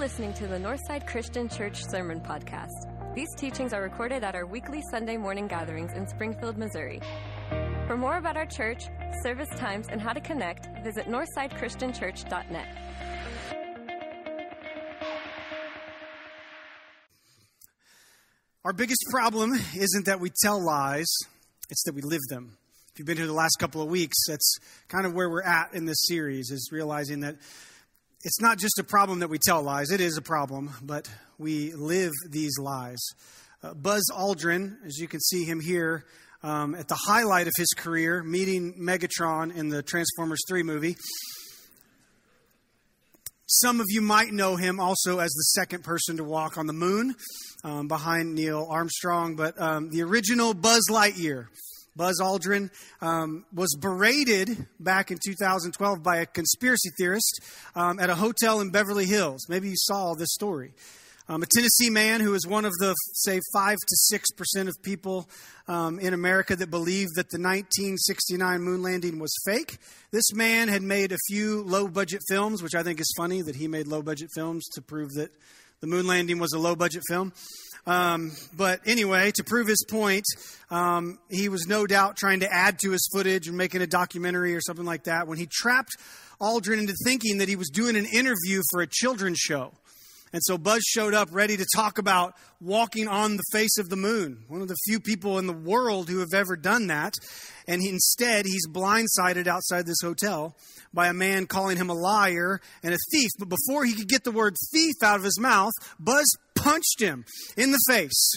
listening to the Northside Christian Church Sermon Podcast. These teachings are recorded at our weekly Sunday morning gatherings in Springfield, Missouri. For more about our church, service times, and how to connect, visit northsidechristianchurch.net. Our biggest problem isn't that we tell lies, it's that we live them. If you've been here the last couple of weeks, that's kind of where we're at in this series, is realizing that it's not just a problem that we tell lies, it is a problem, but we live these lies. Uh, Buzz Aldrin, as you can see him here, um, at the highlight of his career, meeting Megatron in the Transformers 3 movie. Some of you might know him also as the second person to walk on the moon um, behind Neil Armstrong, but um, the original Buzz Lightyear. Buzz Aldrin um, was berated back in 2012 by a conspiracy theorist um, at a hotel in Beverly Hills. Maybe you saw this story. Um, a Tennessee man who is one of the, say, 5 to 6% of people um, in America that believe that the 1969 moon landing was fake. This man had made a few low budget films, which I think is funny that he made low budget films to prove that the moon landing was a low budget film. Um, but anyway, to prove his point, um, he was no doubt trying to add to his footage and making a documentary or something like that when he trapped Aldrin into thinking that he was doing an interview for a children's show. And so Buzz showed up ready to talk about walking on the face of the moon, one of the few people in the world who have ever done that. And he, instead, he's blindsided outside this hotel by a man calling him a liar and a thief. But before he could get the word thief out of his mouth, Buzz punched him in the face.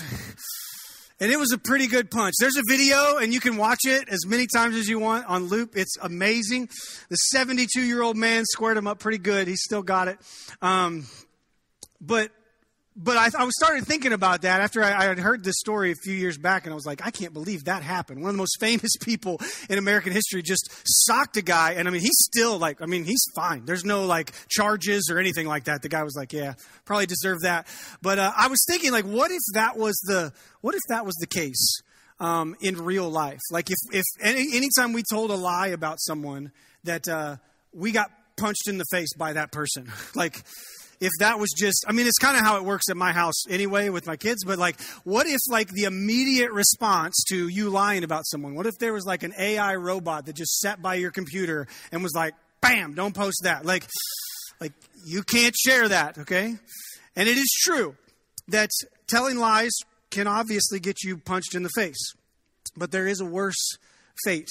And it was a pretty good punch. There's a video, and you can watch it as many times as you want on loop. It's amazing. The 72 year old man squared him up pretty good. He still got it. Um, but but I, I, was started thinking about that after I, I, had heard this story a few years back, and I was like, I can't believe that happened. One of the most famous people in American history just socked a guy, and I mean, he's still like, I mean, he's fine. There's no like charges or anything like that. The guy was like, yeah, probably deserved that. But uh, I was thinking, like, what if that was the what if that was the case um, in real life? Like, if if any, anytime we told a lie about someone that uh, we got punched in the face by that person, like if that was just, I mean, it's kind of how it works at my house anyway with my kids, but like, what if like the immediate response to you lying about someone, what if there was like an AI robot that just sat by your computer and was like, bam, don't post that? Like, like, you can't share that, okay? And it is true that telling lies can obviously get you punched in the face, but there is a worse fate.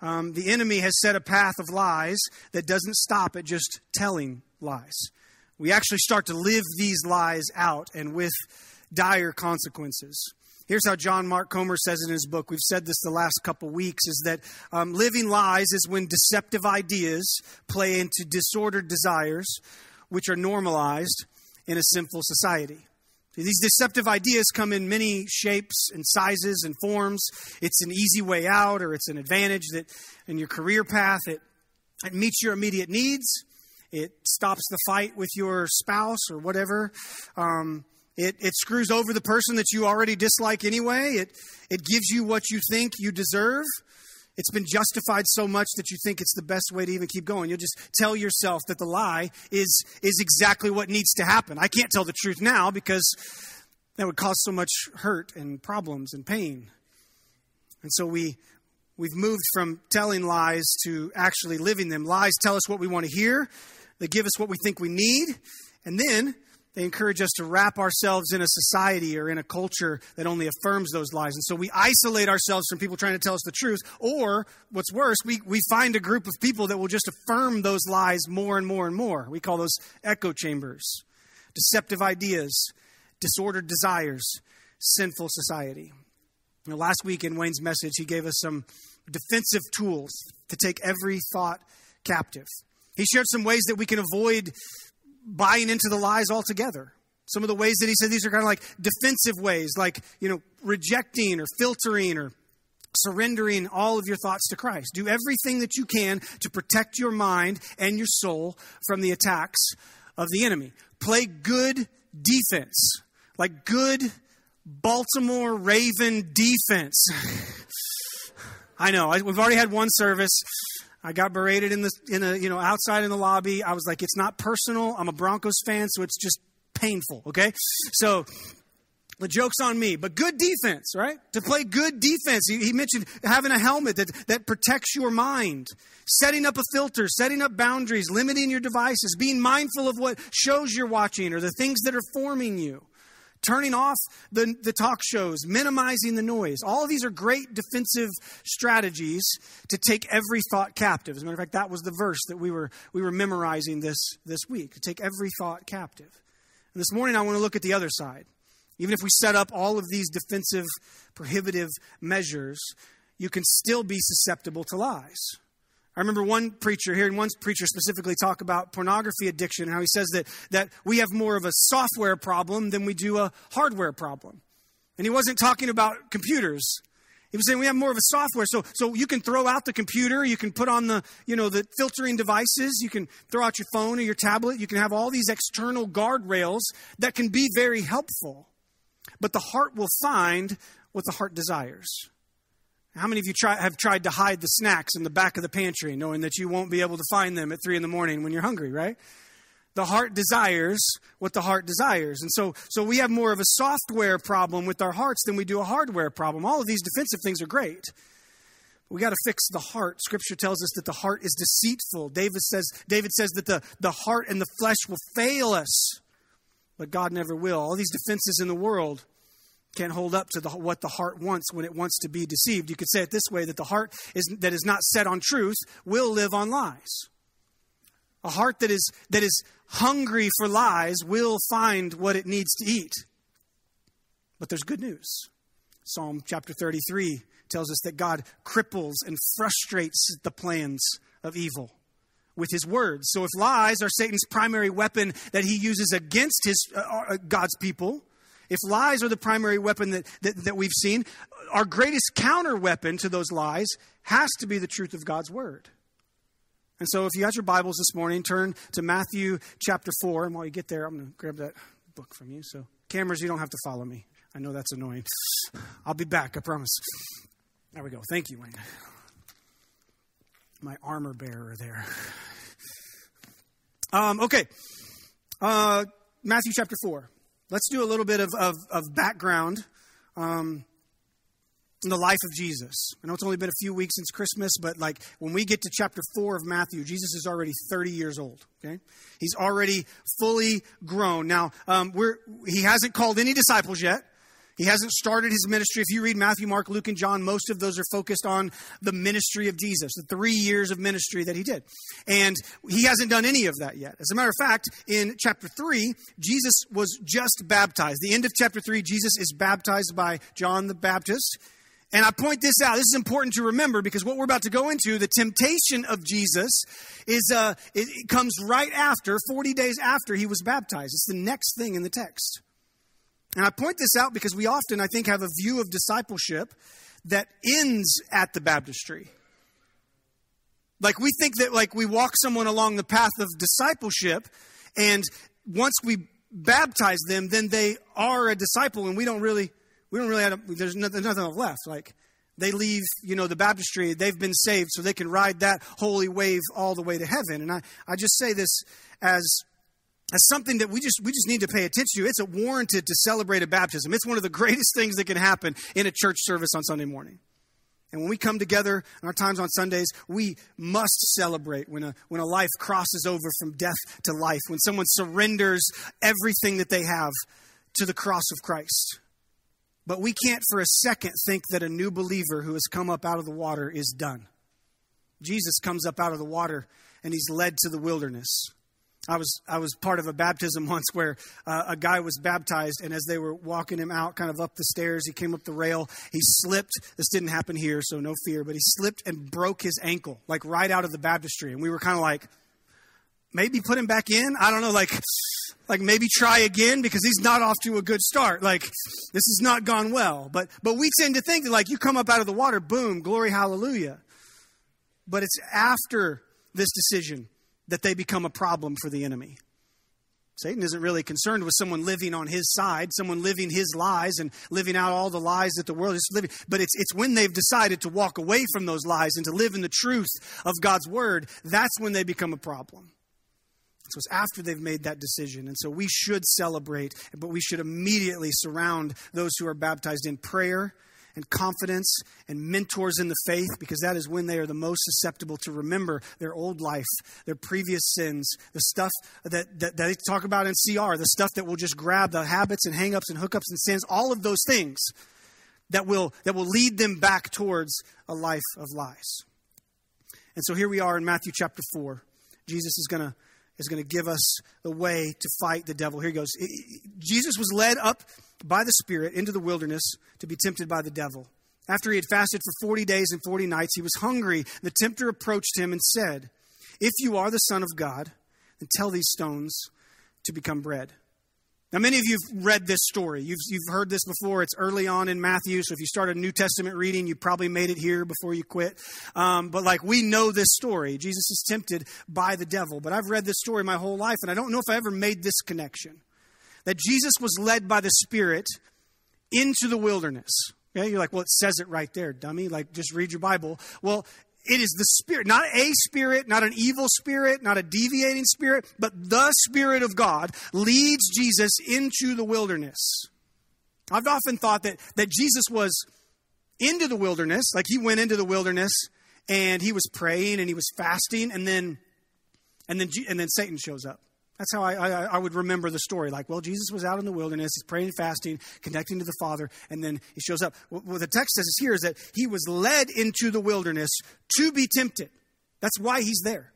Um, the enemy has set a path of lies that doesn't stop at just telling lies we actually start to live these lies out and with dire consequences. Here's how John Mark Comer says in his book. We've said this the last couple weeks is that um, living lies is when deceptive ideas play into disordered desires, which are normalized in a sinful society. These deceptive ideas come in many shapes and sizes and forms. It's an easy way out, or it's an advantage that in your career path it, it meets your immediate needs. It stops the fight with your spouse or whatever. Um, it, it screws over the person that you already dislike anyway. It, it gives you what you think you deserve. It's been justified so much that you think it's the best way to even keep going. You'll just tell yourself that the lie is, is exactly what needs to happen. I can't tell the truth now because that would cause so much hurt and problems and pain. And so we, we've moved from telling lies to actually living them. Lies tell us what we want to hear, they give us what we think we need, and then they encourage us to wrap ourselves in a society or in a culture that only affirms those lies. And so we isolate ourselves from people trying to tell us the truth. Or, what's worse, we, we find a group of people that will just affirm those lies more and more and more. We call those echo chambers, deceptive ideas, disordered desires, sinful society. You know, last week in Wayne's message, he gave us some defensive tools to take every thought captive. He shared some ways that we can avoid buying into the lies altogether. Some of the ways that he said these are kind of like defensive ways, like, you know, rejecting or filtering or surrendering all of your thoughts to Christ. Do everything that you can to protect your mind and your soul from the attacks of the enemy. Play good defense, like good Baltimore Raven defense. I know, we've already had one service. I got berated in the in a you know outside in the lobby. I was like, it's not personal. I'm a Broncos fan, so it's just painful. Okay, so the joke's on me, but good defense, right? To play good defense. He, he, mentioned having a helmet that, that protects your mind, setting up a filter, setting up boundaries, limiting your devices, being mindful of what shows you're watching or the things that are forming you, turning off the, the talk shows, minimizing the noise. All these are great defensive strategies to take every thought captive. As a matter of fact, that was the verse that we were, we were memorizing this, this week to take every thought captive. And this morning, I want to look at the other side even if we set up all of these defensive, prohibitive measures, you can still be susceptible to lies. I remember one preacher, hearing one preacher specifically talk about pornography addiction, how he says that, that we have more of a software problem than we do a hardware problem. And he wasn't talking about computers. He was saying we have more of a software. So, so you can throw out the computer, you can put on the, you know, the filtering devices, you can throw out your phone or your tablet, you can have all these external guardrails that can be very helpful. But the heart will find what the heart desires. How many of you try, have tried to hide the snacks in the back of the pantry, knowing that you won't be able to find them at three in the morning when you're hungry, right? The heart desires what the heart desires. And so, so we have more of a software problem with our hearts than we do a hardware problem. All of these defensive things are great. We got to fix the heart. Scripture tells us that the heart is deceitful. David says, David says that the, the heart and the flesh will fail us but God never will. All these defenses in the world can't hold up to the, what the heart wants when it wants to be deceived. You could say it this way that the heart is, that is not set on truth will live on lies. A heart that is, that is hungry for lies will find what it needs to eat. But there's good news. Psalm chapter 33 tells us that God cripples and frustrates the plans of evil with his words. So if lies are Satan's primary weapon that he uses against his uh, uh, God's people, if lies are the primary weapon that, that, that we've seen, our greatest counter weapon to those lies has to be the truth of God's word. And so if you got your Bibles this morning, turn to Matthew chapter 4. And while you get there, I'm going to grab that book from you. So, cameras, you don't have to follow me. I know that's annoying. I'll be back, I promise. There we go. Thank you, Wayne my armor bearer there. Um, okay, uh, Matthew chapter 4. Let's do a little bit of, of, of background um, in the life of Jesus. I know it's only been a few weeks since Christmas, but like when we get to chapter 4 of Matthew, Jesus is already 30 years old. Okay? He's already fully grown. Now, um, we're, he hasn't called any disciples yet. He hasn't started his ministry. If you read Matthew, Mark, Luke, and John, most of those are focused on the ministry of Jesus, the three years of ministry that he did. And he hasn't done any of that yet. As a matter of fact, in chapter 3, Jesus was just baptized. The end of chapter 3, Jesus is baptized by John the Baptist. And I point this out. This is important to remember because what we're about to go into, the temptation of Jesus, is uh, it, it comes right after, 40 days after he was baptized. It's the next thing in the text. And I point this out because we often, I think, have a view of discipleship that ends at the baptistry. Like we think that like we walk someone along the path of discipleship and once we baptize them, then they are a disciple and we don't really we don't really have there's nothing, nothing left. Like they leave, you know, the baptistry, they've been saved so they can ride that holy wave all the way to heaven. And I, I just say this as as something that we just we just need to pay attention to. It's a warranted to celebrate a baptism. It's one of the greatest things that can happen in a church service on Sunday morning. And when we come together in our times on Sundays, we must celebrate when a, when a life crosses over from death to life, when someone surrenders everything that they have to the cross of Christ. But we can't for a second think that a new believer who has come up out of the water is done. Jesus comes up out of the water and he's led to the wilderness. I was I was part of a baptism once where uh, a guy was baptized, and as they were walking him out, kind of up the stairs, he came up the rail. He slipped. This didn't happen here, so no fear. But he slipped and broke his ankle, like right out of the baptistry, and we were kind of like, maybe put him back in. I don't know, like like maybe try again because he's not off to a good start. Like this has not gone well. But but we tend to think that like you come up out of the water, boom, glory, hallelujah. But it's after this decision that they become a problem for the enemy. Satan isn't really concerned with someone living on his side, someone living his lies and living out all the lies that the world is living. But it's, it's when they've decided to walk away from those lies and to live in the truth of God's word, that's when they become a problem. So it's after they've made that decision. And so we should celebrate, but we should immediately surround those who are baptized in prayer and confidence and mentors in the faith because that is when they are the most susceptible to remember their old life, their previous sins, the stuff that, that, that they talk about in CR, the stuff that will just grab the habits and hangups and hookups and sins, all of those things that will, that will lead them back towards a life of lies. And so here we are in Matthew chapter 4. Jesus is going to is going to give us the way to fight the devil. Here he goes. Jesus was led up by the Spirit into the wilderness to be tempted by the devil. After he had fasted for 40 days and 40 nights, he was hungry. The tempter approached him and said, If you are the Son of God, then tell these stones to become bread. Now, many of you have read this story. You've, you've heard this before. It's early on in Matthew. So if you start a New Testament reading, you probably made it here before you quit. Um, but like we know this story. Jesus is tempted by the devil. But I've read this story my whole life, and I don't know if I ever made this connection that Jesus was led by the Spirit into the wilderness. Yeah, you're like, well, it says it right there, dummy. Like, just read your Bible. Well, it is the Spirit, not a spirit, not an evil spirit, not a deviating spirit, but the Spirit of God leads Jesus into the wilderness. I've often thought that, that Jesus was into the wilderness, like he went into the wilderness and he was praying and he was fasting, and then and then and then Satan shows up. That's how I, I, I, would remember the story. Like, well, Jesus was out in the wilderness, he's praying and fasting, connecting to the Father, and then he shows up. What, the text says here is that he was led into the wilderness to be tempted. That's why he's there.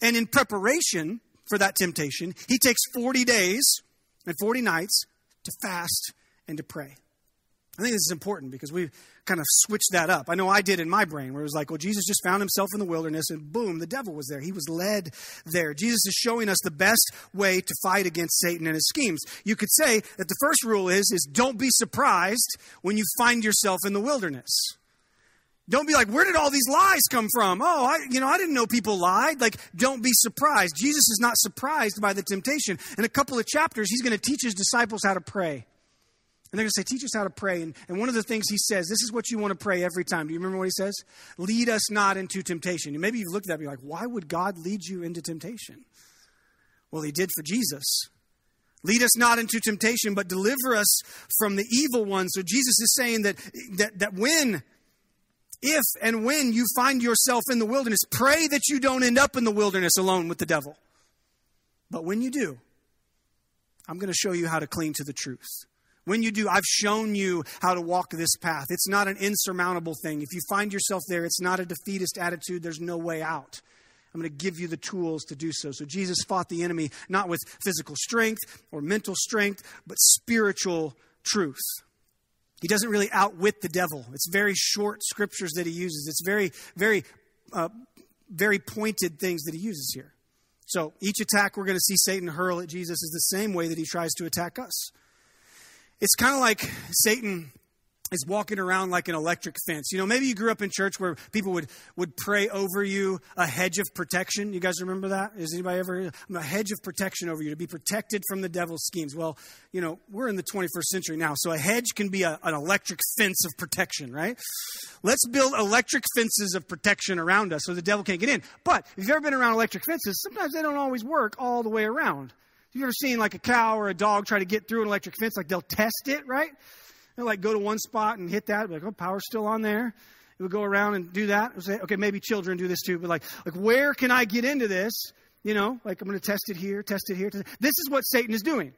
And in preparation for that temptation, he takes 40 days and 40 nights to fast and to pray. I think this is important because we've kind of switched that up. I know I did in my brain, where it was like, well, Jesus just found himself in the wilderness, and boom, the devil was there. He was led there. Jesus is showing us the best way to fight against Satan and his schemes. You could say that the first rule is, is don't be surprised when you find yourself in the wilderness. Don't be like, where did all these lies come from? Oh, I, you know, I didn't know people lied. Like, don't be surprised. Jesus is not surprised by the temptation. In a couple of chapters, he's going to teach his disciples how to pray. And they're going to say, Teach us how to pray. And, and one of the things he says, this is what you want to pray every time. Do you remember what he says? Lead us not into temptation. And maybe you've looked at that and you're like, Why would God lead you into temptation? Well, he did for Jesus. Lead us not into temptation, but deliver us from the evil one. So Jesus is saying that, that, that when, if and when you find yourself in the wilderness, pray that you don't end up in the wilderness alone with the devil. But when you do, I'm going to show you how to cling to the truth. When you do, I've shown you how to walk this path. It's not an insurmountable thing. If you find yourself there, it's not a defeatist attitude. There's no way out. I'm going to give you the tools to do so. So Jesus fought the enemy not with physical strength or mental strength, but spiritual truth. He doesn't really outwit the devil. It's very short scriptures that he uses. It's very, very, uh, very pointed things that he uses here. So each attack we're going to see Satan hurl at Jesus is the same way that he tries to attack us. It's kind of like Satan is walking around like an electric fence. You know, maybe you grew up in church where people would, would pray over you a hedge of protection. You guys remember that? Is anybody ever a hedge of protection over you to be protected from the devil's schemes? Well, you know, we're in the 21st century now, so a hedge can be a, an electric fence of protection, right? Let's build electric fences of protection around us so the devil can't get in. But if you've ever been around electric fences, sometimes they don't always work all the way around. You ever seen like a cow or a dog try to get through an electric fence? Like they'll test it, right? They'll like go to one spot and hit that, like, oh, power's still on there. It would go around and do that. Say, okay, maybe children do this too, but like, like where can I get into this? You know, like I'm going to test it here, test it here. This is what Satan is doing.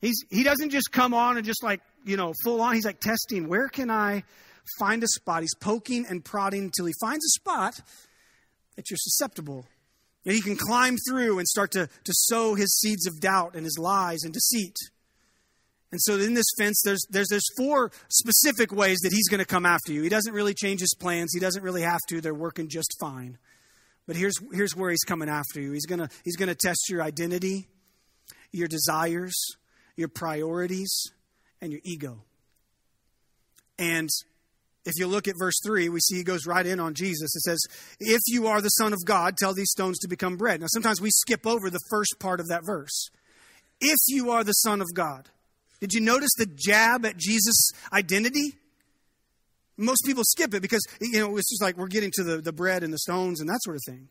He's he doesn't just come on and just like you know full on. He's like testing. Where can I find a spot? He's poking and prodding until he finds a spot that you're susceptible he can climb through and start to, to sow his seeds of doubt and his lies and deceit. And so in this fence, there's, there's, there's four specific ways that he's going to come after you. He doesn't really change his plans. He doesn't really have to. They're working just fine. But here's, here's where he's coming after you. He's going he's going to test your identity, your desires, your priorities, and your ego. And if you look at verse 3, we see he goes right in on Jesus. It says, If you are the Son of God, tell these stones to become bread. Now, sometimes we skip over the first part of that verse. if you are the Son of God. Did you notice the jab at Jesus' identity? Most people skip it because, you know, it's just like we're getting to the, the bread and the stones and that sort of thing.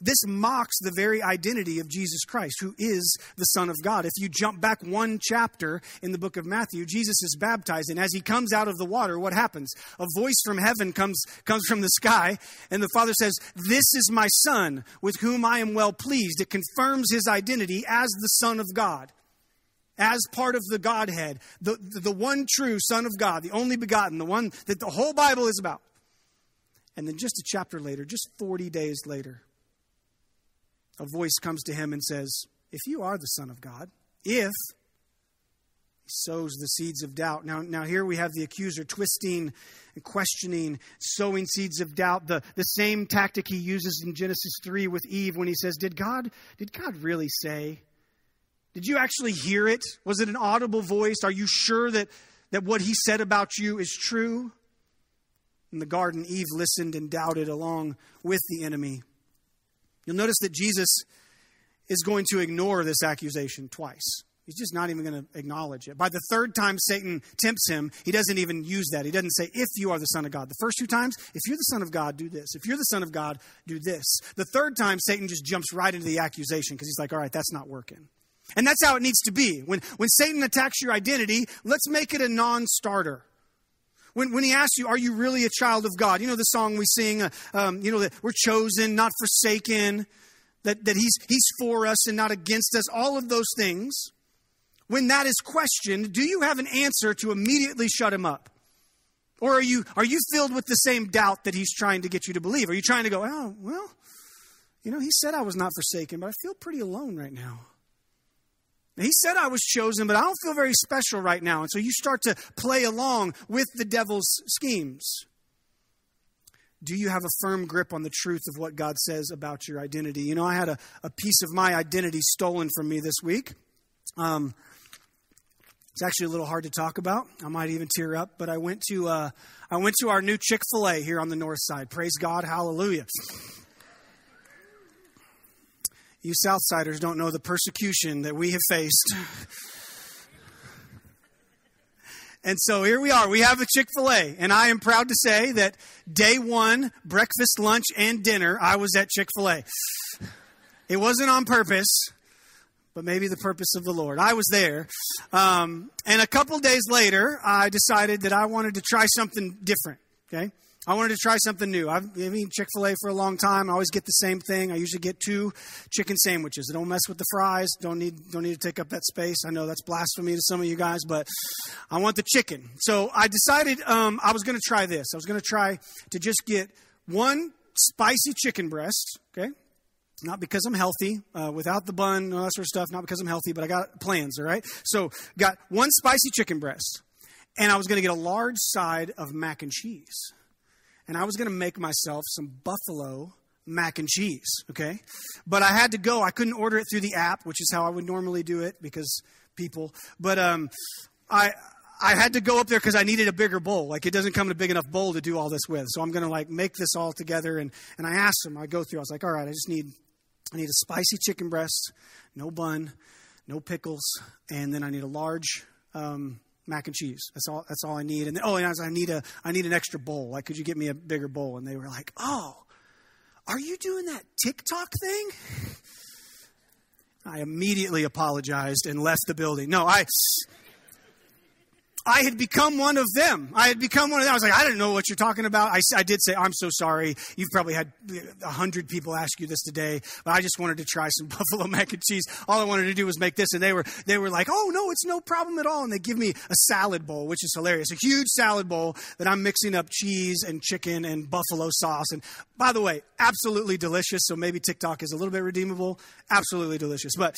This mocks the very identity of Jesus Christ, who is the Son of God. If you jump back one chapter in the book of Matthew, Jesus is baptized, and as he comes out of the water, what happens? A voice from heaven comes, comes from the sky, and the Father says, This is my Son, with whom I am well pleased. It confirms his identity as the Son of God, as part of the Godhead, the, the, the one true Son of God, the only begotten, the one that the whole Bible is about. And then just a chapter later, just 40 days later, a voice comes to him and says, If you are the Son of God, if he sows the seeds of doubt. Now, now here we have the accuser twisting and questioning, sowing seeds of doubt. The, the same tactic he uses in Genesis 3 with Eve when he says, Did God, did God really say? Did you actually hear it? Was it an audible voice? Are you sure that, that what he said about you is true? In the garden, Eve listened and doubted along with the enemy. You'll notice that Jesus is going to ignore this accusation twice. He's just not even going to acknowledge it. By the third time Satan tempts him, he doesn't even use that. He doesn't say, if you are the Son of God. The first two times, if you're the Son of God, do this. If you're the Son of God, do this. The third time, Satan just jumps right into the accusation because he's like, all right, that's not working. And that's how it needs to be. When, when Satan attacks your identity, let's make it a non starter. When, when he asks you, Are you really a child of God? You know the song we sing, uh, um, you know, that we're chosen, not forsaken, that, that he's, he's for us and not against us, all of those things. When that is questioned, do you have an answer to immediately shut him up? Or are you, are you filled with the same doubt that he's trying to get you to believe? Are you trying to go, Oh, well, you know, he said I was not forsaken, but I feel pretty alone right now. He said I was chosen, but I don't feel very special right now. And so you start to play along with the devil's schemes. Do you have a firm grip on the truth of what God says about your identity? You know, I had a, a piece of my identity stolen from me this week. Um, it's actually a little hard to talk about. I might even tear up, but I went to uh, I went to our new Chick Fil A here on the north side. Praise God, hallelujah. You Southsiders don't know the persecution that we have faced. And so here we are. We have a Chick fil A. And I am proud to say that day one, breakfast, lunch, and dinner, I was at Chick fil A. It wasn't on purpose, but maybe the purpose of the Lord. I was there. Um, and a couple days later, I decided that I wanted to try something different. Okay? I wanted to try something new. I've been eating Chick fil A for a long time. I always get the same thing. I usually get two chicken sandwiches. I don't mess with the fries. Don't need, don't need to take up that space. I know that's blasphemy to some of you guys, but I want the chicken. So I decided um, I was going to try this. I was going to try to just get one spicy chicken breast, okay? Not because I'm healthy, uh, without the bun, all that sort of stuff, not because I'm healthy, but I got plans, all right? So got one spicy chicken breast, and I was going to get a large side of mac and cheese and I was going to make myself some buffalo mac and cheese, okay? But I had to go. I couldn't order it through the app, which is how I would normally do it because people. But um, I I had to go up there because I needed a bigger bowl. Like it doesn't come in a big enough bowl to do all this with. So I'm going to like make this all together. And and I asked him. I go through. I was like, all right, I just need I need a spicy chicken breast, no bun, no pickles, and then I need a large um, mac and cheese. That's all. That's all I need. And then, oh, and I, was, I need a I need an extra bowl. Like, could you get me a bigger bowl? And they were like, Oh, are you doing that TikTok thing? I immediately apologized and left the building. No, I I had become one of them. I had become one of them. I was like, I don't know what you're talking about. I, I did say, I'm so sorry. You've probably had uh, a hundred people ask you this today, but I just wanted to try some buffalo mac and cheese. All I wanted to do was make this, and they were they were like, Oh no, it's no problem at all. And they give me a salad bowl, which is hilarious. A huge salad bowl that I'm mixing up cheese and chicken and buffalo sauce. And by the way, absolutely delicious. So maybe TikTok is a little bit redeemable. Absolutely delicious. But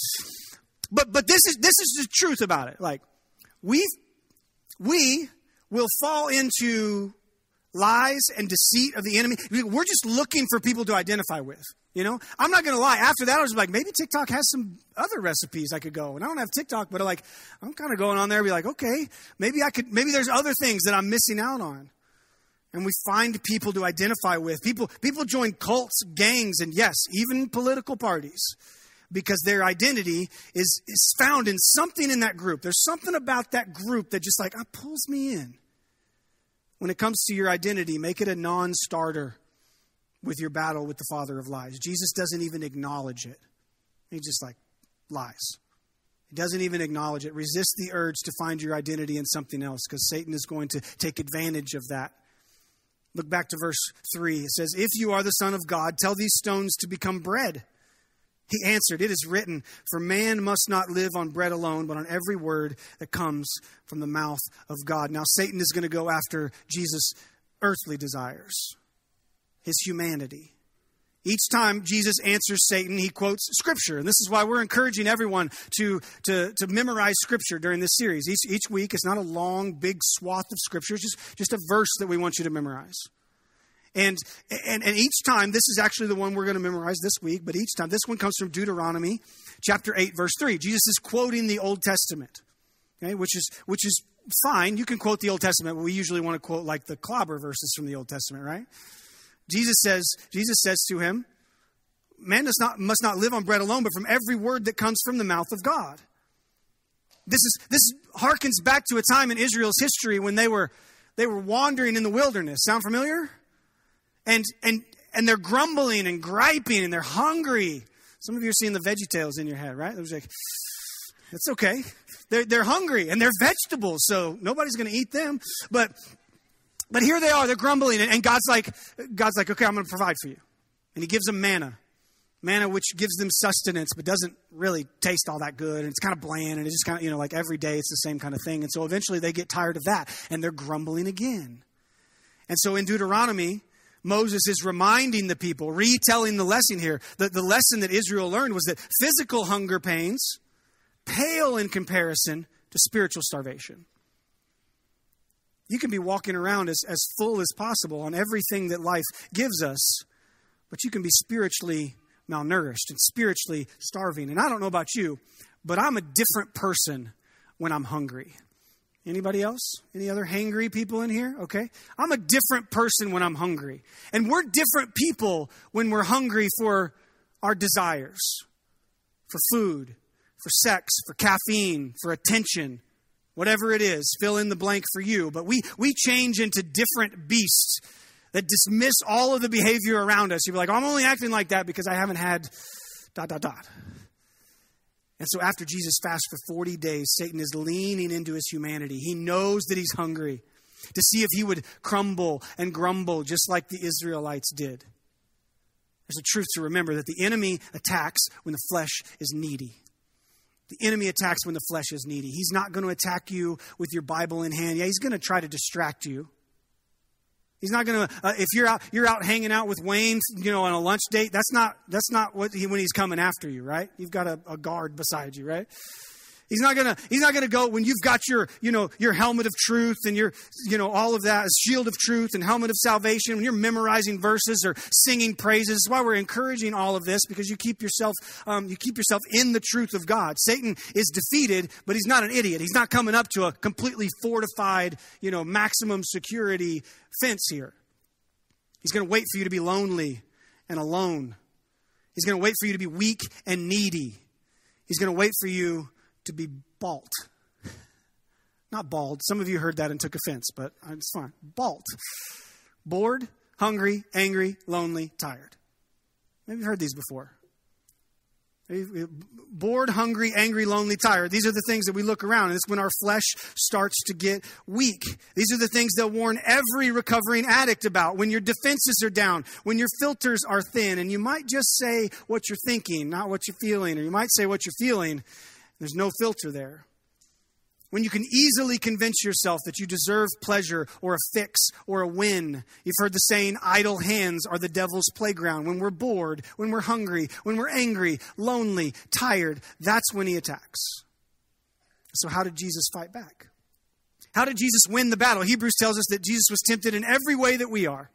but but this is this is the truth about it. Like we've we will fall into lies and deceit of the enemy. We're just looking for people to identify with. You know, I'm not going to lie. After that, I was like, maybe TikTok has some other recipes I could go. And I don't have TikTok, but like, I'm kind of going on there, be like, okay, maybe I could, maybe there's other things that I'm missing out on. And we find people to identify with. People, people join cults, gangs, and yes, even political parties because their identity is, is found in something in that group. There's something about that group that just like uh, pulls me in. When it comes to your identity, make it a non starter with your battle with the father of lies. Jesus doesn't even acknowledge it. He just like lies. He doesn't even acknowledge it. Resist the urge to find your identity in something else because Satan is going to take advantage of that. Look back to verse 3. It says, If you are the Son of God, tell these stones to become bread. He answered, It is written, For man must not live on bread alone, but on every word that comes from the mouth of God. Now, Satan is going to go after Jesus' earthly desires, his humanity. Each time Jesus answers Satan, he quotes Scripture. And this is why we're encouraging everyone to, to, to memorize Scripture during this series. Each, each week, it's not a long, big swath of Scripture, it's just, just a verse that we want you to memorize. And, and, and each time, this is actually the one we're going to memorize this week, but each time, this one comes from Deuteronomy chapter 8, verse 3. Jesus is quoting the Old Testament, okay, which is, which is fine. You can quote the Old Testament, but we usually want to quote like the clobber verses from the Old Testament, right? Jesus says, Jesus says to him, Man does not, must not live on bread alone, but from every word that comes from the mouth of God. This, is, this harkens back to a time in Israel's history when they were, they were wandering in the wilderness. Sound familiar? And, and, and they're grumbling and griping and they're hungry. Some of you are seeing the Veggie Tales in your head, right? It was like, it's okay. They're, they're hungry and they're vegetables, so nobody's going to eat them. But but here they are, they're grumbling, and God's like, God's like, okay, I'm going to provide for you. And He gives them manna. Manna which gives them sustenance, but doesn't really taste all that good. And it's kind of bland, and it's just kind of, you know, like every day it's the same kind of thing. And so eventually they get tired of that, and they're grumbling again. And so in Deuteronomy, Moses is reminding the people, retelling the lesson here. that the lesson that Israel learned was that physical hunger pains pale in comparison to spiritual starvation. You can be walking around as, as full as possible on everything that life gives us, but you can be spiritually malnourished and spiritually starving. And I don't know about you, but I'm a different person when I'm hungry. Anybody else? Any other hangry people in here? Okay. I'm a different person when I'm hungry. And we're different people when we're hungry for our desires, for food, for sex, for caffeine, for attention, whatever it is, fill in the blank for you. But we, we change into different beasts that dismiss all of the behavior around us. You're like, oh, I'm only acting like that because I haven't had dot, dot, dot. And so after Jesus fasts for 40 days, Satan is leaning into his humanity. He knows that he's hungry to see if he would crumble and grumble just like the Israelites did. There's a truth to remember that the enemy attacks when the flesh is needy. The enemy attacks when the flesh is needy. He's not going to attack you with your Bible in hand. Yeah, he's going to try to distract you. He's not going to. Uh, if you're out, you're out hanging out with Wayne, you know, on a lunch date. That's not. That's not what he, when he's coming after you, right? You've got a, a guard beside you, right? He's not gonna, he's not gonna go when you've got your, you know, your helmet of truth and your, you know, all of that, shield of truth and helmet of salvation, when you're memorizing verses or singing praises. That's why we're encouraging all of this because you keep yourself, um, you keep yourself in the truth of God. Satan is defeated, but he's not an idiot. He's not coming up to a completely fortified, you know, maximum security fence here. He's gonna wait for you to be lonely and alone. He's gonna wait for you to be weak and needy. He's gonna wait for you to be bald. Not bald. Some of you heard that and took offense, but uh, it's fine. Bald. Bored, hungry, angry, lonely, tired. Maybe you've heard these before. Uh, bored, hungry, angry, lonely, tired. These are the things that we look around, and it's when our flesh starts to get weak. These are the things they'll warn every recovering addict about. When your defenses are down, when your filters are thin, and you might just say what you're thinking, not what you're feeling, or you might say what you're feeling, there's no filter there. When you can easily convince yourself that you deserve pleasure or a fix or a win. You've heard the saying, idle hands are the devil's playground. When we're bored, when we're hungry, when we're angry, lonely, tired, that's when he attacks. So, how did Jesus fight back? How did Jesus win the battle? Hebrews tells us that Jesus was tempted in every way that we are,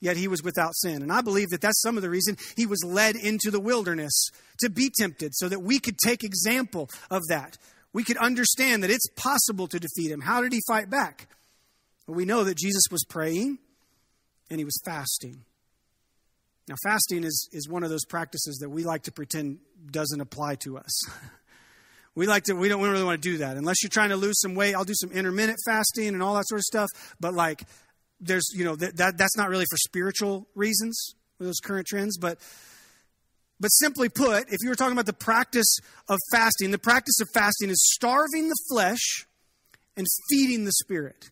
yet he was without sin. And I believe that that's some of the reason he was led into the wilderness to be tempted, so that we could take example of that. We could understand that it's possible to defeat him. How did he fight back? Well, we know that Jesus was praying and he was fasting. Now, fasting is, is one of those practices that we like to pretend doesn't apply to us. we like to, we don't really want to do that. Unless you're trying to lose some weight, I'll do some intermittent fasting and all that sort of stuff. But like, there's, you know, that, that that's not really for spiritual reasons, those current trends. But, but simply put, if you were talking about the practice of fasting, the practice of fasting is starving the flesh and feeding the spirit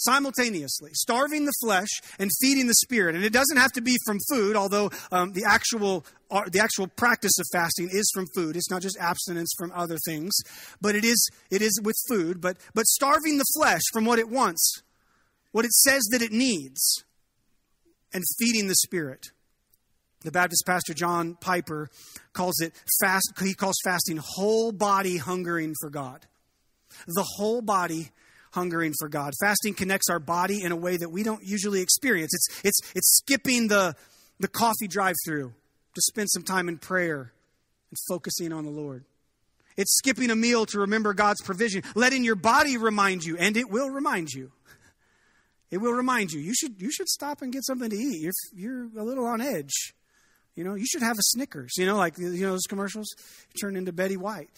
simultaneously, starving the flesh and feeding the spirit. And it doesn't have to be from food, although um, the actual uh, the actual practice of fasting is from food. It's not just abstinence from other things, but it is it is with food. But but starving the flesh from what it wants, what it says that it needs, and feeding the spirit. The Baptist pastor John Piper calls it fast. He calls fasting whole body hungering for God. The whole body hungering for God. Fasting connects our body in a way that we don't usually experience. It's, it's, it's skipping the, the coffee drive through to spend some time in prayer and focusing on the Lord. It's skipping a meal to remember God's provision, letting your body remind you, and it will remind you. It will remind you. You should, you should stop and get something to eat. You're, you're a little on edge. You know, you should have a Snickers. You know, like you know those commercials turn into Betty White.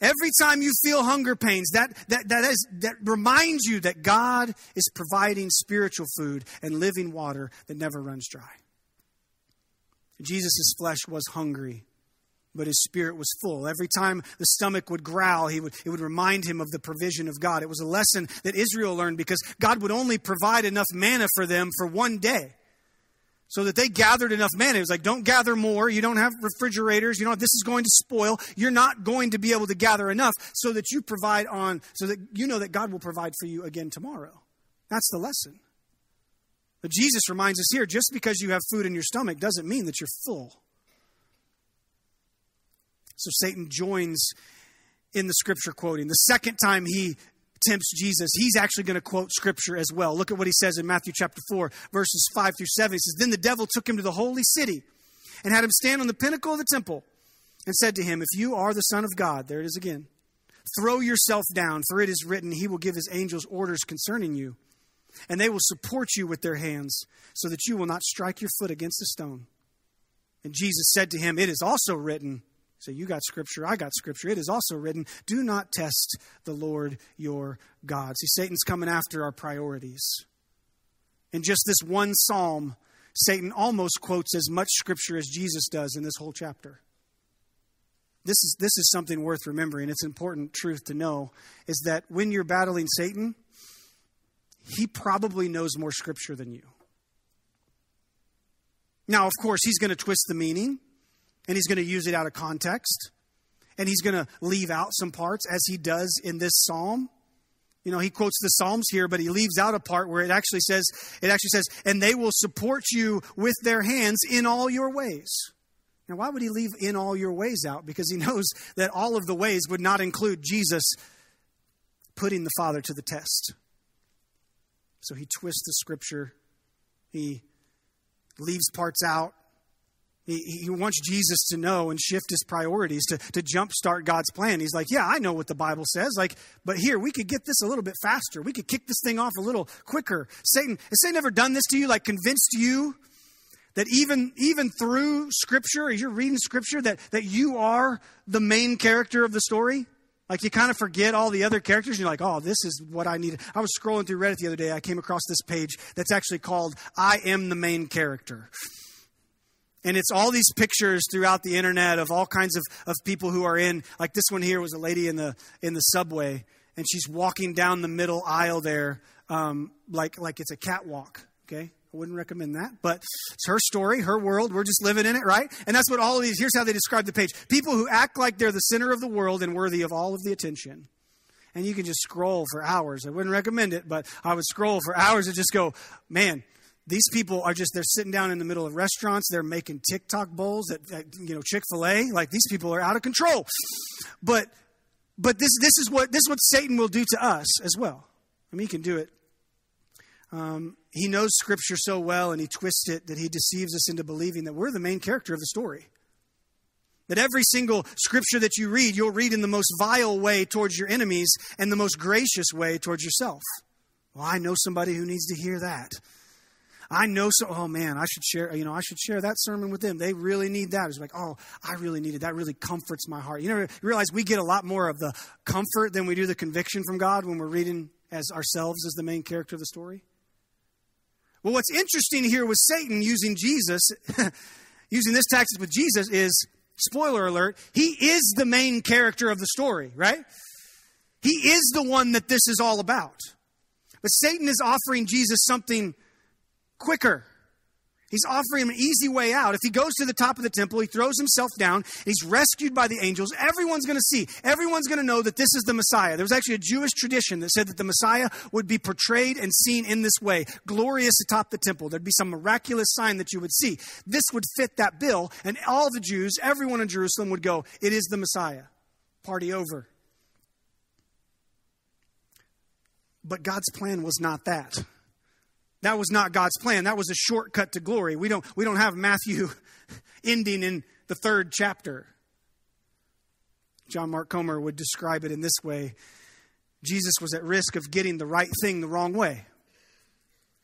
Every time you feel hunger pains, that, that, that, is, that reminds you that God is providing spiritual food and living water that never runs dry. Jesus' flesh was hungry, but his spirit was full. Every time the stomach would growl, he would, it would remind him of the provision of God. It was a lesson that Israel learned because God would only provide enough manna for them for one day so that they gathered enough manna. It was like, don't gather more. You don't have refrigerators. You know, this is going to spoil. You're not going to be able to gather enough so that you provide on, so that you know that God will provide for you again tomorrow. That's the lesson. But Jesus reminds us here just because you have food in your stomach doesn't mean that you're full. So Satan joins in the scripture quoting. The second time he tempts Jesus, he's actually going to quote scripture as well. Look at what he says in Matthew chapter 4, verses 5 through 7. He says, Then the devil took him to the holy city and had him stand on the pinnacle of the temple and said to him, If you are the Son of God, there it is again, throw yourself down, for it is written, He will give His angels orders concerning you, and they will support you with their hands, so that you will not strike your foot against a stone. And Jesus said to him, It is also written, so you got scripture, I got scripture. It is also written, do not test the Lord your God. See, Satan's coming after our priorities. In just this one psalm, Satan almost quotes as much scripture as Jesus does in this whole chapter. This is, this is something worth remembering. It's important truth to know is that when you're battling Satan, he probably knows more scripture than you. Now, of course, he's going to twist the meaning and he's going to use it out of context and he's going to leave out some parts as he does in this psalm. You know he quotes the psalms here but he leaves out a part where it actually says it actually says and they will support you with their hands in all your ways. Now why would he leave in all your ways out? Because he knows that all of the ways would not include jesus putting the father to the test. So he twists the scripture. He leaves parts out he, he wants Jesus to know and shift his priorities to, to jumpstart God's plan. He's like, Yeah, I know what the Bible says. Like, but here, we could get this a little bit faster. We could kick this thing off a little quicker. Satan, has Satan ever done this to you? Like convinced you that even even through scripture, as you're reading scripture, that, that you are the main character of the story? Like you kind of forget all the other characters, and you're like, oh, this is what I need. I was scrolling through Reddit the other day. I came across this page that's actually called I Am the Main Character. And it's all these pictures throughout the internet of all kinds of, of people who are in, like this one here was a lady in the, in the subway, and she's walking down the middle aisle there um, like, like it's a catwalk, okay? I wouldn't recommend that, but it's her story, her world. We're just living in it, right? And that's what all of these, here's how they describe the page people who act like they're the center of the world and worthy of all of the attention. And you can just scroll for hours. I wouldn't recommend it, but I would scroll for hours and just go, man, these people are just, they're sitting down in the middle of restaurants. They're making TikTok bowls at, at you know, Chick-fil-A. Like these people are out of control. But, but this, this is what, this is what Satan will do to us as well. I mean, he can do it. Um, he knows scripture so well and he twists it that he deceives us into believing that we're the main character of the story. That every single scripture that you read, you'll read in the most vile way towards your enemies and the most gracious way towards yourself. Well, I know somebody who needs to hear that. I know so. Oh man, I should share. You know, I should share that sermon with them. They really need that. It's like, oh, I really need it. That really comforts my heart. You know, realize we get a lot more of the comfort than we do the conviction from God when we're reading as ourselves as the main character of the story. Well, what's interesting here with Satan using Jesus, using this tactic with Jesus is, spoiler alert, he is the main character of the story, right? He is the one that this is all about. But Satan is offering Jesus something quicker. He's offering him an easy way out. If he goes to the top of the temple, he throws himself down, he's rescued by the angels. Everyone's going to see, everyone's going to know that this is the Messiah. There was actually a Jewish tradition that said that the Messiah would be portrayed and seen in this way, glorious atop the temple. There'd be some miraculous sign that you would see. This would fit that bill, and all the Jews, everyone in Jerusalem would go, It is the Messiah. Party over. But God's plan was not that. That was not God's plan. That was a shortcut to glory. We don't, we don't have Matthew ending in the third chapter. John Mark Comer would describe it in this way Jesus was at risk of getting the right thing the wrong way.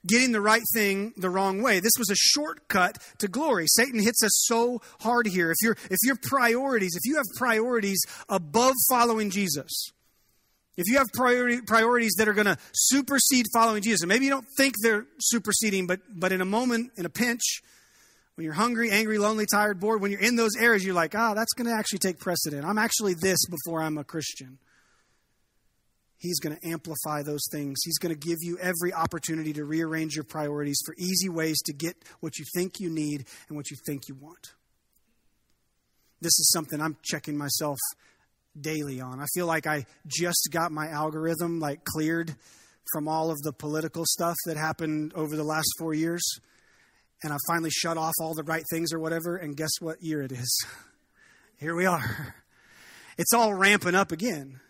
Getting the right thing the wrong way. This was a shortcut to glory. Satan hits us so hard here. If, you if your priorities, if you have priorities above following Jesus, if you have priority, priorities that are going to supersede following Jesus, and maybe you don't think they're superseding, but, but in a moment, in a pinch, when you're hungry, angry, lonely, tired, bored, when you're in those areas, you're like, ah, oh, that's going to actually take precedent. I'm actually this before I'm a Christian. He's going to amplify those things. He's going to give you every opportunity to rearrange your priorities for easy ways to get what you think you need and what you think you want. This is something I'm checking myself daily on. I feel like I just got my algorithm like cleared from all of the political stuff that happened over the last 4 years and I finally shut off all the right things or whatever and guess what year it is? Here we are. It's all ramping up again.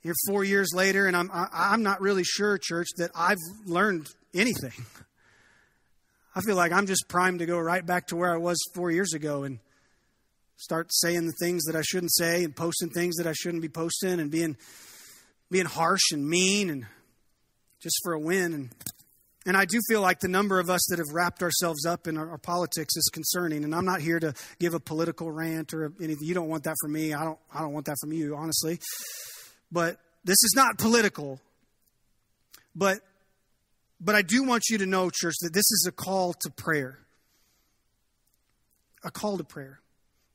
Here 4 years later and I'm I'm not really sure church that I've learned anything. I feel like I'm just primed to go right back to where I was 4 years ago and start saying the things that I shouldn't say and posting things that I shouldn't be posting and being being harsh and mean and just for a win and and I do feel like the number of us that have wrapped ourselves up in our, our, politics is concerning. And I'm not here to give a political rant or anything. You don't want that from me. I don't. I don't want that from you, honestly. But this is not political. But but I do want you to know, church, that this is a call to prayer. A call to prayer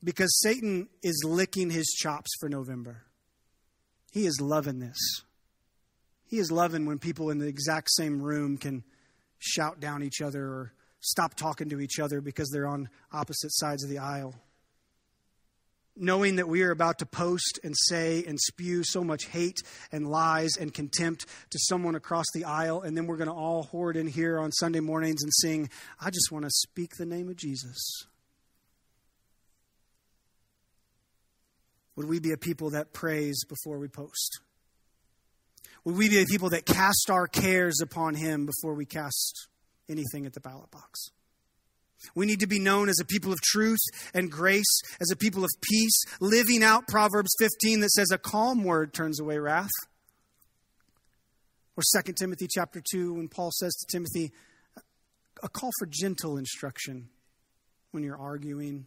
because Satan is licking his chops for November. He is loving this. He is loving when people in the exact same room can shout down each other or stop talking to each other because they're on opposite sides of the aisle. Knowing that we are about to post and say and spew so much hate and lies and contempt to someone across the aisle, and then we're going to all horde in here on Sunday mornings and sing, I just want to speak the name of Jesus. Would we be a people that praise before we post? Would we be a people that cast our cares upon Him before we cast anything at the ballot box? We need to be known as a people of truth and grace, as a people of peace, living out Proverbs 15 that says, A calm word turns away wrath. Or 2 Timothy chapter 2, when Paul says to Timothy, a call for gentle instruction when you're arguing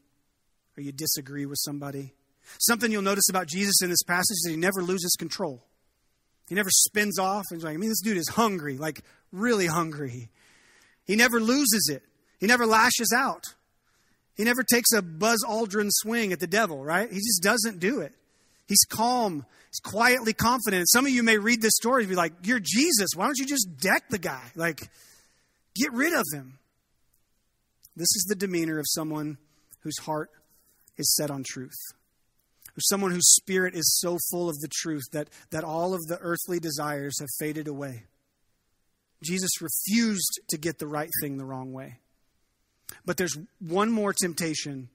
or you disagree with somebody. Something you'll notice about Jesus in this passage is he never loses control. He never spins off. He's like, I mean, this dude is hungry, like really hungry. He never loses it. He never lashes out. He never takes a Buzz Aldrin swing at the devil, right? He just doesn't do it. He's calm. He's quietly confident. Some of you may read this story and be like, You're Jesus. Why don't you just deck the guy? Like, get rid of him. This is the demeanor of someone whose heart is set on truth someone whose spirit is so full of the truth that, that all of the earthly desires have faded away. Jesus refused to get the right thing the wrong way. But there's one more temptation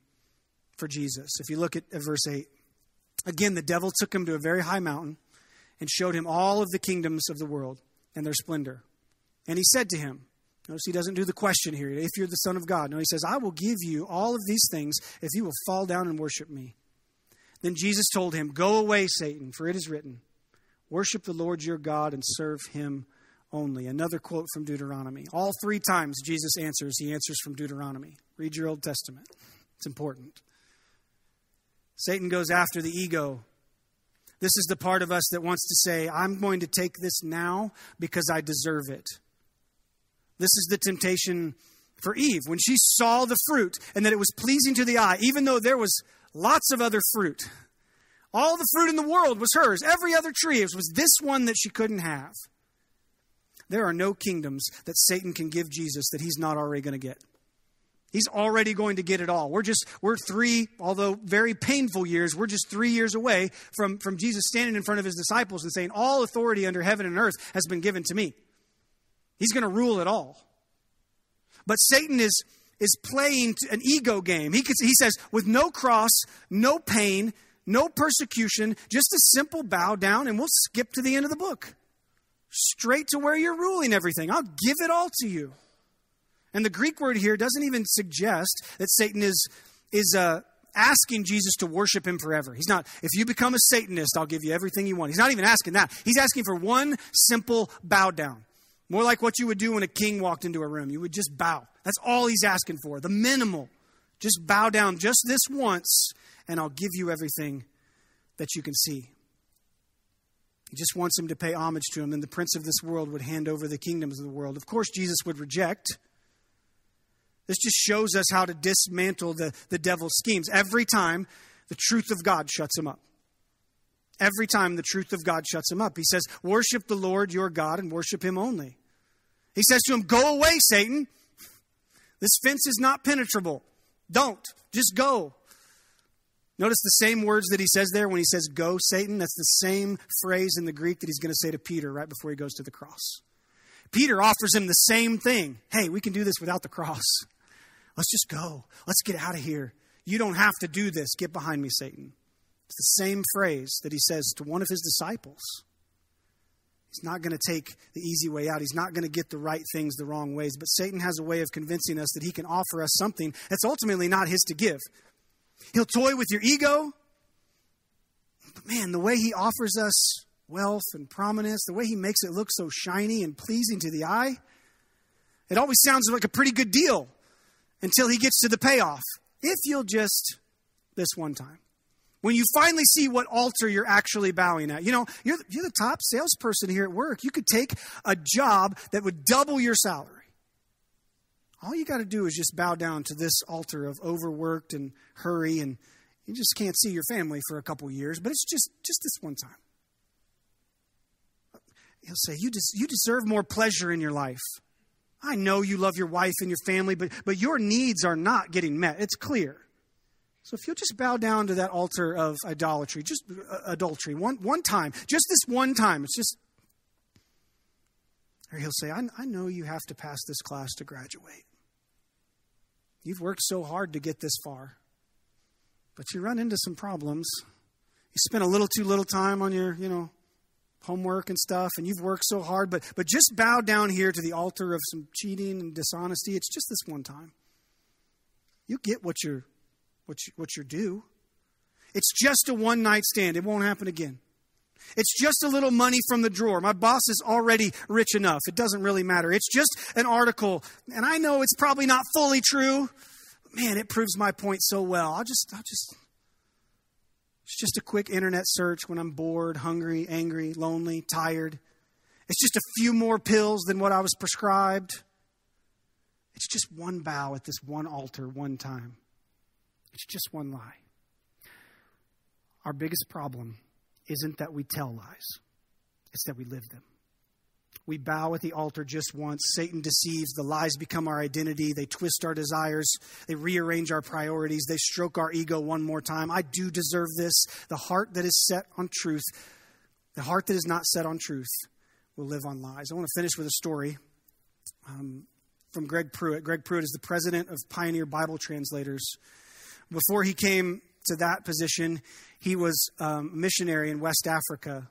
for Jesus. If you look at, at verse 8, again, the devil took him to a very high mountain and showed him all of the kingdoms of the world and their splendor. And he said to him, Notice he doesn't do the question here, if you're the Son of God. No, he says, I will give you all of these things if you will fall down and worship me. Then Jesus told him, Go away, Satan, for it is written, Worship the Lord your God and serve him only. Another quote from Deuteronomy. All three times Jesus answers, he answers from Deuteronomy. Read your Old Testament, it's important. Satan goes after the ego. This is the part of us that wants to say, I'm going to take this now because I deserve it. This is the temptation for Eve when she saw the fruit and that it was pleasing to the eye, even though there was lots of other fruit. All the fruit in the world was hers. Every other tree was this one that she couldn't have. There are no kingdoms that Satan can give Jesus that he's not already going to get. He's already going to get it all. We're just, we're three, although very painful years, we're just three years away from, from Jesus standing in front of his disciples and saying, All authority under heaven and earth has been given to me. He's going to rule it all. But Satan is, is playing an ego game. He, could, he says, with no cross, no pain, no persecution, just a simple bow down, and we'll skip to the end of the book. Straight to where you're ruling everything. I'll give it all to you. And the Greek word here doesn't even suggest that Satan is, is uh, asking Jesus to worship him forever. He's not, if you become a Satanist, I'll give you everything you want. He's not even asking that. He's asking for one simple bow down. More like what you would do when a king walked into a room. You would just bow. That's all he's asking for. The minimal. Just bow down just this once, and I'll give you everything that you can see. He just wants him to pay homage to him, and the prince of this world would hand over the kingdoms of the world. Of course, Jesus would reject. This just shows us how to dismantle the, the devil's schemes. Every time the truth of God shuts him up. Every time the truth of God shuts him up. He says, Worship the Lord your God and worship him only. He says to him, Go away, Satan. This fence is not penetrable. Don't. Just go. Notice the same words that he says there when he says, Go, Satan. That's the same phrase in the Greek that he's going to say to Peter right before he goes to the cross. Peter offers him the same thing. Hey, we can do this without the cross. Let's just go. Let's get out of here. You don't have to do this. Get behind me, Satan. It's the same phrase that he says to one of his disciples. He's not going to take the easy way out. He's not going to get the right things the wrong ways. But Satan has a way of convincing us that he can offer us something that's ultimately not his to give. He'll toy with your ego. But man, the way he offers us wealth and prominence, the way he makes it look so shiny and pleasing to the eye, it always sounds like a pretty good deal until he gets to the payoff. If you'll just this one time. When you finally see what altar you're actually bowing at. You know, you're, you're the top salesperson here at work. You could take a job that would double your salary. All you got to do is just bow down to this altar of overworked and hurry, and you just can't see your family for a couple years, but it's just, just this one time. He'll say, you, des- you deserve more pleasure in your life. I know you love your wife and your family, but, but your needs are not getting met. It's clear. So if you'll just bow down to that altar of idolatry, just uh, adultery, one, one time, just this one time, it's just. Or he'll say, I, I know you have to pass this class to graduate. You've worked so hard to get this far, but you run into some problems. You spent a little too little time on your, you know, homework and stuff, and you've worked so hard, but, but just bow down here to the altar of some cheating and dishonesty. It's just this one time. You get what you're, what, you, what you're due. It's just a one night stand. It won't happen again. It's just a little money from the drawer. My boss is already rich enough. It doesn't really matter. It's just an article. And I know it's probably not fully true. But man, it proves my point so well. I'll just, I'll just, it's just a quick internet search when I'm bored, hungry, angry, lonely, tired. It's just a few more pills than what I was prescribed. It's just one bow at this one altar one time. It's just one lie. Our biggest problem isn't that we tell lies, it's that we live them. We bow at the altar just once. Satan deceives. The lies become our identity. They twist our desires. They rearrange our priorities. They stroke our ego one more time. I do deserve this. The heart that is set on truth, the heart that is not set on truth, will live on lies. I want to finish with a story um, from Greg Pruitt. Greg Pruitt is the president of Pioneer Bible Translators. Before he came to that position, he was um, a missionary in West Africa.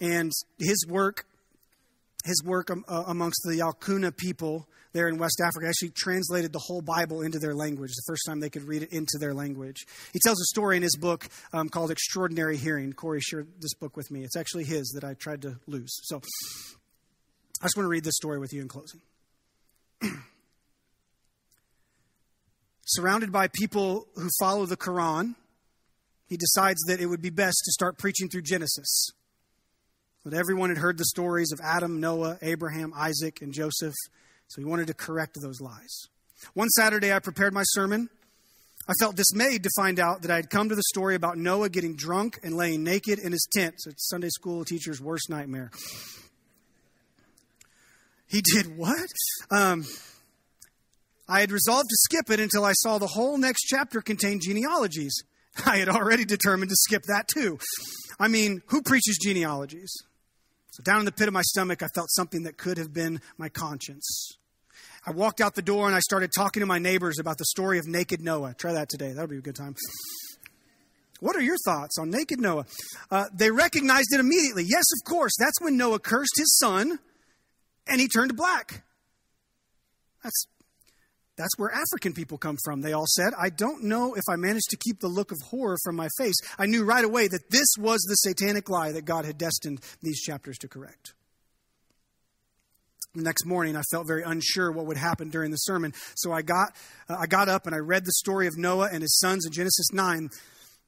And his work his work uh, amongst the Yalunka people there in West Africa actually translated the whole Bible into their language, the first time they could read it into their language. He tells a story in his book um, called Extraordinary Hearing. Corey shared this book with me. It's actually his that I tried to lose. So I just want to read this story with you in closing. Surrounded by people who follow the Quran, he decides that it would be best to start preaching through Genesis. That everyone had heard the stories of Adam, Noah, Abraham, Isaac, and Joseph, so he wanted to correct those lies. One Saturday, I prepared my sermon. I felt dismayed to find out that I had come to the story about Noah getting drunk and laying naked in his tent. So it's Sunday school teacher's worst nightmare. He did what? Um, I had resolved to skip it until I saw the whole next chapter contain genealogies. I had already determined to skip that too. I mean, who preaches genealogies? So, down in the pit of my stomach, I felt something that could have been my conscience. I walked out the door and I started talking to my neighbors about the story of naked Noah. Try that today, that'll be a good time. What are your thoughts on naked Noah? Uh, they recognized it immediately. Yes, of course. That's when Noah cursed his son and he turned black. That's, that's where African people come from, they all said. I don't know if I managed to keep the look of horror from my face. I knew right away that this was the satanic lie that God had destined these chapters to correct. The next morning, I felt very unsure what would happen during the sermon, so I got, uh, I got up and I read the story of Noah and his sons in Genesis 9.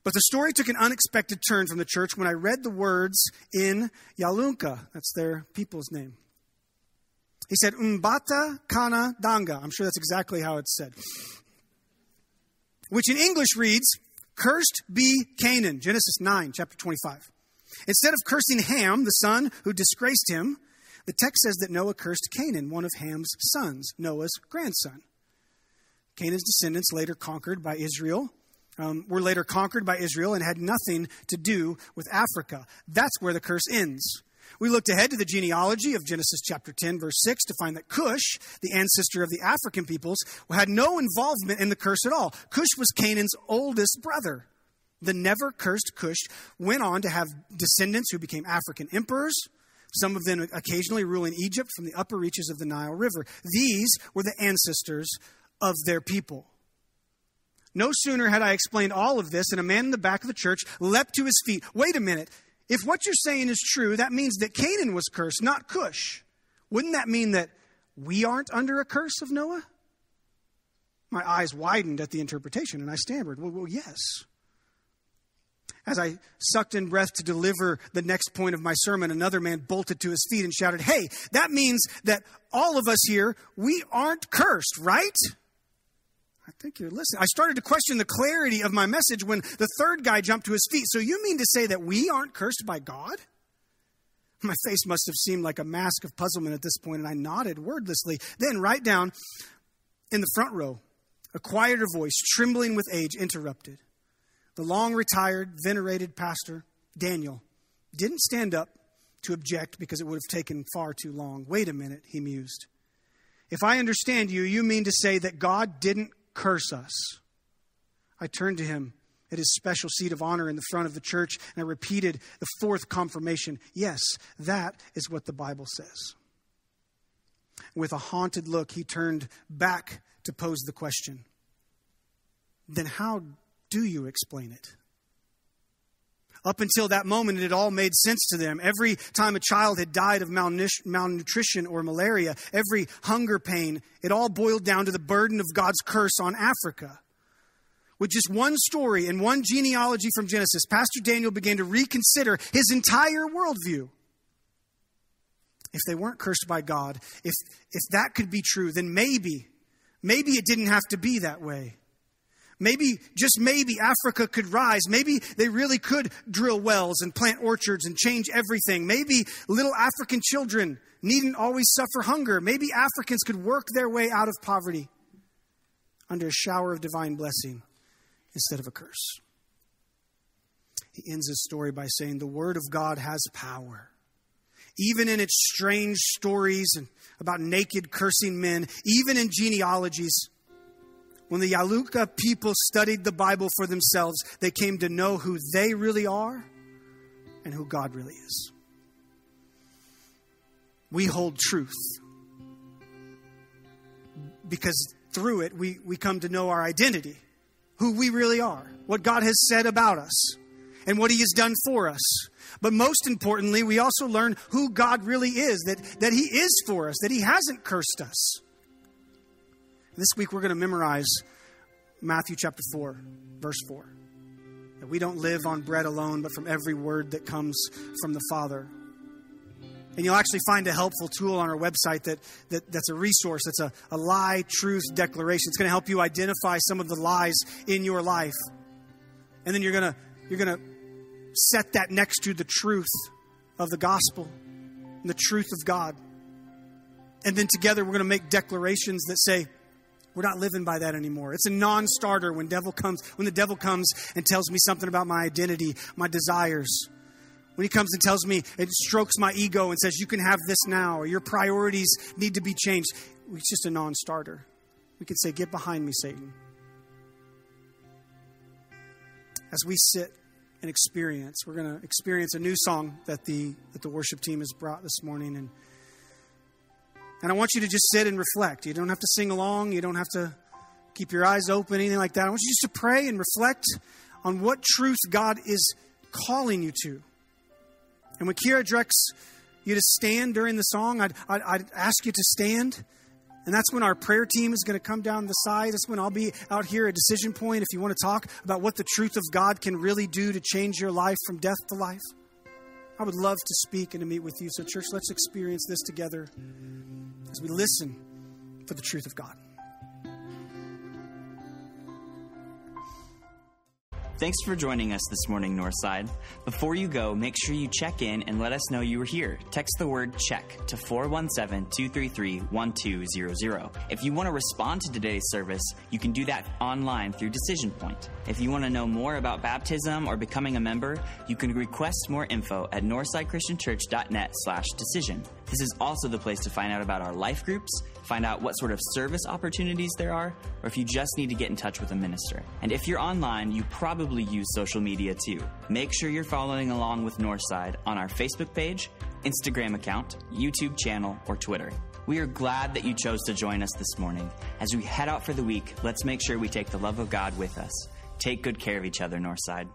But the story took an unexpected turn from the church when I read the words in Yalunka. That's their people's name. He said, Umbata Kana Danga. I'm sure that's exactly how it's said. Which in English reads, Cursed be Canaan. Genesis 9, chapter 25. Instead of cursing Ham, the son who disgraced him, the text says that Noah cursed Canaan, one of Ham's sons, Noah's grandson. Canaan's descendants, later conquered by Israel, um, were later conquered by Israel and had nothing to do with Africa. That's where the curse ends. We looked ahead to the genealogy of Genesis chapter 10, verse 6, to find that Cush, the ancestor of the African peoples, had no involvement in the curse at all. Cush was Canaan's oldest brother. The never cursed Cush went on to have descendants who became African emperors, some of them occasionally ruling Egypt from the upper reaches of the Nile River. These were the ancestors of their people. No sooner had I explained all of this, and a man in the back of the church leapt to his feet. Wait a minute. If what you're saying is true, that means that Canaan was cursed, not Cush. Wouldn't that mean that we aren't under a curse of Noah? My eyes widened at the interpretation, and I stammered, Well, well yes. As I sucked in breath to deliver the next point of my sermon, another man bolted to his feet and shouted, Hey, that means that all of us here, we aren't cursed, right? I think you're listening. I started to question the clarity of my message when the third guy jumped to his feet. So you mean to say that we aren't cursed by God? My face must have seemed like a mask of puzzlement at this point, and I nodded wordlessly. Then, right down in the front row, a quieter voice, trembling with age, interrupted. The long retired, venerated pastor, Daniel, didn't stand up to object because it would have taken far too long. Wait a minute, he mused. If I understand you, you mean to say that God didn't curse us. I turned to him at his special seat of honor in the front of the church and I repeated the fourth confirmation yes, that is what the Bible says. With a haunted look, he turned back to pose the question Then how do you explain it? Up until that moment, it all made sense to them. Every time a child had died of malnutrition or malaria, every hunger pain, it all boiled down to the burden of God's curse on Africa. With just one story and one genealogy from Genesis, Pastor Daniel began to reconsider his entire worldview. If they weren't cursed by God, if, if that could be true, then maybe, maybe it didn't have to be that way. Maybe, just maybe, Africa could rise. Maybe they really could drill wells and plant orchards and change everything. Maybe little African children needn't always suffer hunger. Maybe Africans could work their way out of poverty under a shower of divine blessing instead of a curse. He ends his story by saying, The Word of God has power. Even in its strange stories and about naked cursing men, even in genealogies, when the Yalunka people studied the Bible for themselves, they came to know who they really are and who God really is. We hold truth because through it we, we come to know our identity, who we really are, what God has said about us. and what he has done for us. But most importantly, we also learn who God really is, that, that he is for us, that he hasn't cursed us. This week we're going to memorize Matthew chapter 4, verse 4. That we don't live on bread alone, but from every word that comes from the Father. And you'll actually find a helpful tool on our website that, that, that's a resource. That's a, a lie truth declaration. It's going to help you identify some of the lies in your life. And then you're going to, you're going to set that next to the truth of the gospel and the truth of God. And then together we're going to make declarations that say, we're not living by that anymore. It's a non-starter when devil comes when the devil comes and tells me something about my identity, my desires. When he comes and tells me it strokes my ego and says you can have this now or your priorities need to be changed. It's just a non-starter. We can say get behind me Satan. As we sit and experience, we're going to experience a new song that the that the worship team has brought this morning and and I want you to just sit and reflect. You don't have to sing along, you don't have to keep your eyes open, anything like that. I want you just to pray and reflect on what truth God is calling you to. And when Kira directs you to stand during the song, I'd, I'd, I'd ask you to stand. And that's when our prayer team is going to come down the side. That's when I'll be out here at Decision Point if you want to talk about what the truth of God can really do to change your life from death to life. I would love to speak and to meet with you. So, church, let's experience this together as we listen for the truth of God. Thanks for joining us this morning, Northside. Before you go, make sure you check in and let us know you were here. Text the word check to 417 233 1200. If you want to respond to today's service, you can do that online through Decision Point. If you want to know more about baptism or becoming a member, you can request more info at northsidechristianchurch.net slash decision. This is also the place to find out about our life groups, find out what sort of service opportunities there are, or if you just need to get in touch with a minister. And if you're online, you probably use social media too. Make sure you're following along with Northside on our Facebook page, Instagram account, YouTube channel, or Twitter. We are glad that you chose to join us this morning. As we head out for the week, let's make sure we take the love of God with us. Take good care of each other, Northside.